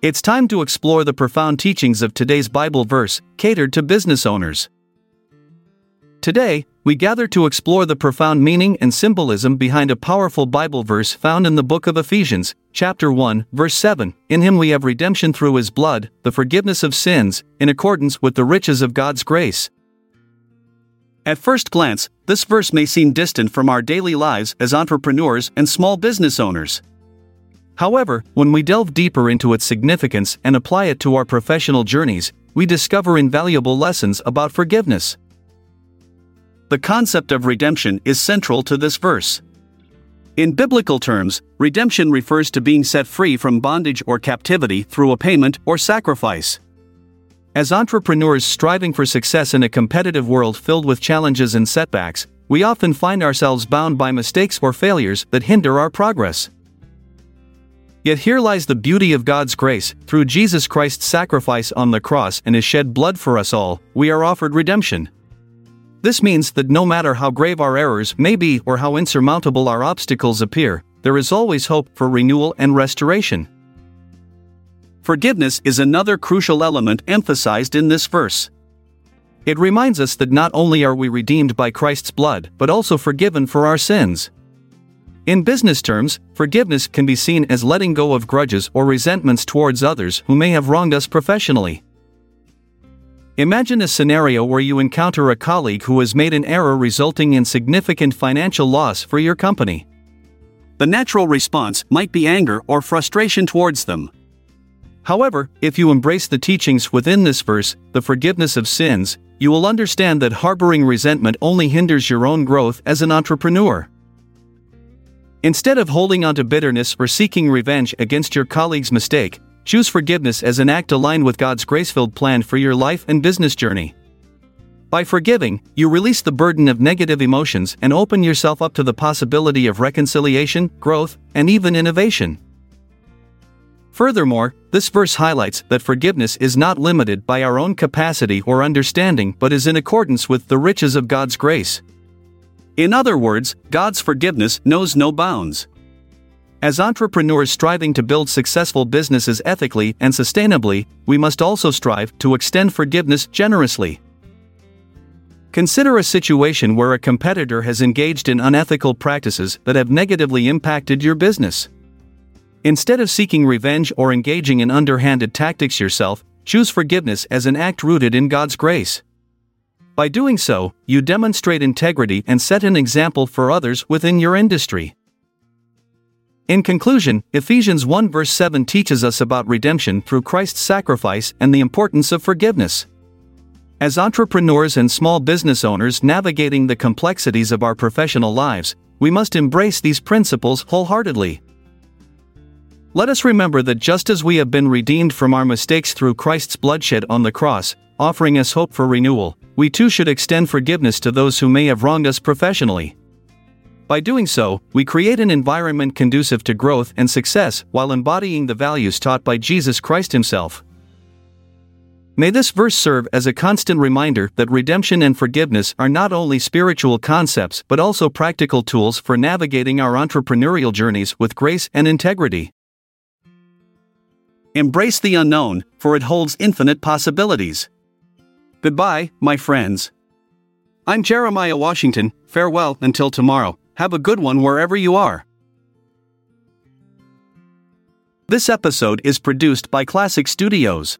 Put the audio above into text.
It's time to explore the profound teachings of today's Bible verse, catered to business owners. Today, we gather to explore the profound meaning and symbolism behind a powerful Bible verse found in the book of Ephesians, chapter 1, verse 7. In him we have redemption through his blood, the forgiveness of sins, in accordance with the riches of God's grace. At first glance, this verse may seem distant from our daily lives as entrepreneurs and small business owners. However, when we delve deeper into its significance and apply it to our professional journeys, we discover invaluable lessons about forgiveness. The concept of redemption is central to this verse. In biblical terms, redemption refers to being set free from bondage or captivity through a payment or sacrifice. As entrepreneurs striving for success in a competitive world filled with challenges and setbacks, we often find ourselves bound by mistakes or failures that hinder our progress. Yet here lies the beauty of God's grace through Jesus Christ's sacrifice on the cross and his shed blood for us all, we are offered redemption. This means that no matter how grave our errors may be or how insurmountable our obstacles appear, there is always hope for renewal and restoration. Forgiveness is another crucial element emphasized in this verse. It reminds us that not only are we redeemed by Christ's blood, but also forgiven for our sins. In business terms, forgiveness can be seen as letting go of grudges or resentments towards others who may have wronged us professionally. Imagine a scenario where you encounter a colleague who has made an error resulting in significant financial loss for your company. The natural response might be anger or frustration towards them. However, if you embrace the teachings within this verse, the forgiveness of sins, you will understand that harboring resentment only hinders your own growth as an entrepreneur. Instead of holding onto bitterness or seeking revenge against your colleague's mistake, choose forgiveness as an act aligned with God's grace filled plan for your life and business journey. By forgiving, you release the burden of negative emotions and open yourself up to the possibility of reconciliation, growth, and even innovation. Furthermore, this verse highlights that forgiveness is not limited by our own capacity or understanding but is in accordance with the riches of God's grace. In other words, God's forgiveness knows no bounds. As entrepreneurs striving to build successful businesses ethically and sustainably, we must also strive to extend forgiveness generously. Consider a situation where a competitor has engaged in unethical practices that have negatively impacted your business. Instead of seeking revenge or engaging in underhanded tactics yourself, choose forgiveness as an act rooted in God's grace. By doing so, you demonstrate integrity and set an example for others within your industry. In conclusion, Ephesians 1 verse 7 teaches us about redemption through Christ's sacrifice and the importance of forgiveness. As entrepreneurs and small business owners navigating the complexities of our professional lives, we must embrace these principles wholeheartedly. Let us remember that just as we have been redeemed from our mistakes through Christ's bloodshed on the cross, offering us hope for renewal, we too should extend forgiveness to those who may have wronged us professionally. By doing so, we create an environment conducive to growth and success while embodying the values taught by Jesus Christ Himself. May this verse serve as a constant reminder that redemption and forgiveness are not only spiritual concepts but also practical tools for navigating our entrepreneurial journeys with grace and integrity. Embrace the unknown, for it holds infinite possibilities. Goodbye, my friends. I'm Jeremiah Washington, farewell until tomorrow. Have a good one wherever you are. This episode is produced by Classic Studios.